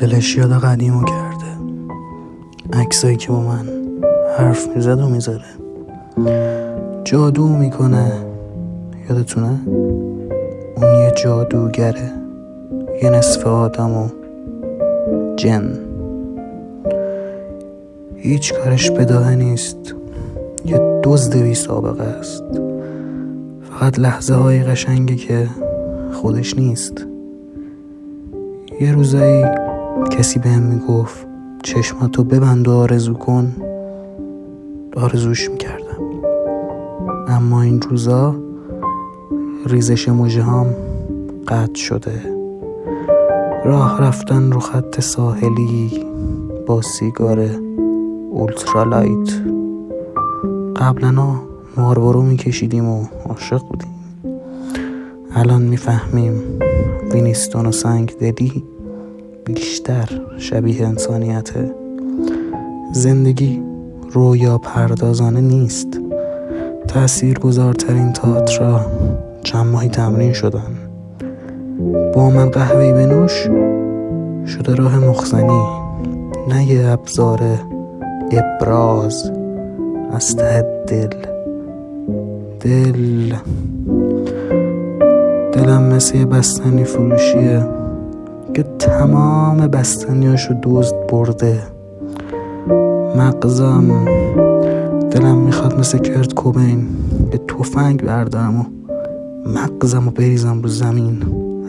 دلش یاد قدیمو کرده. عکسایی که با من حرف می‌زد و می‌ذاره. جادو می‌کنه. یادتونه؟ اون یه جادوگره. یه نصف آدم و جن. هیچ کارش بداهه نیست. یه دزد بی سابقه است. فقط لحظه های قشنگی که خودش نیست. یه روزایی کسی بهم می‌گفت چشماتو ببند و آرزو کن. آرزوش می‌کردم. اما این روزا ریزش موجه هم قطع شده. راه رفتن رو خط ساحلی با سیگار اولترالایت. قبلا ماربارو میکشیدیم و عاشق بودیم. الان می‌فهمیم وینیستون و سنگ دلی بیشتر شبیه انسانیته زندگی رویا پردازانه نیست. تأثیر گذارترین تئاتر چند ماهی تمرین شدن. با من قهوهی بنوش شده راه مخزنی. نه یه ابزار ابراز از ته دل. دل. دلم مثل یه بستنی فروشیه که تمام بستنیاشو دزد برده. مغزم دلم می‌خواد مثل کرد کوبین به توفنگ بردارم و مغزم رو بریزم رو زمین.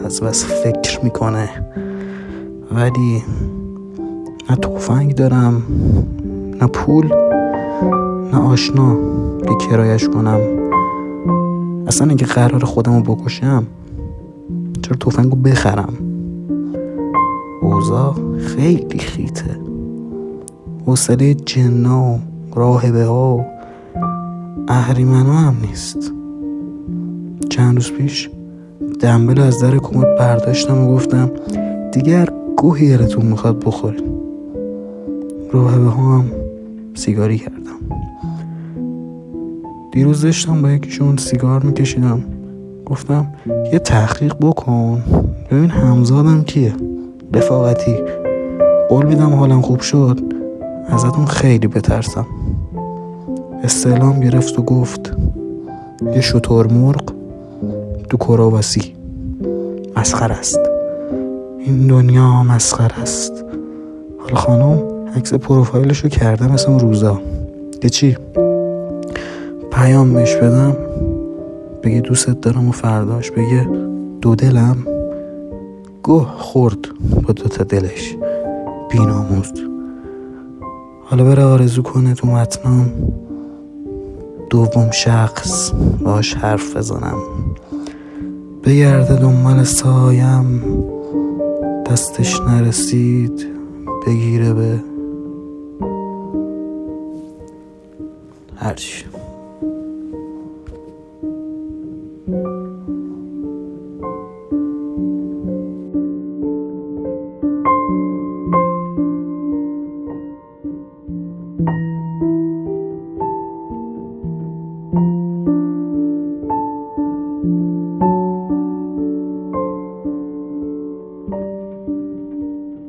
از بس فکر می‌کنه. ولی نه توفنگ دارم نه پول نه آشنا که کرایش کنم. اصلا اینکه قرار خودم رو بکشم چرا توفنگ رو بخرم؟ اوضاع خیلی خیته. حوصله جنا و راهبه ها و اهریمن هم نیست. چند روز پیش دنبل از در کمد برداشتم و گفتم دیگر گوهی یلتون می‌خواد بخورین. راهبه ها هم سیگاری کردم. دیروز داشتم با یکیشون سیگار میکشیدم. گفتم یه تحقیق بکن. ببین همزادم کیه. رفاقتی قول میدم حالم خوب شد. ازتون خیلی بترسم. استعلام گرفت و گفت یه شطور مرغ تو کراواسی. مسخر است. این دنیا مسخر است. حالا خانم عکس پروفایلشو کرده مثل اون روزا. یه چی؟ پیام بهش بدم. بگه دوستت دارم و فرداش بگه دو دلم. گوه خورد با دوتا دلش. بیناموز حالا بره آرزو کنه تو متنام. دوم شخص. باش حرف بزنم. بگرده دنبال سایم. دستش نرسید. بگیره به هرچی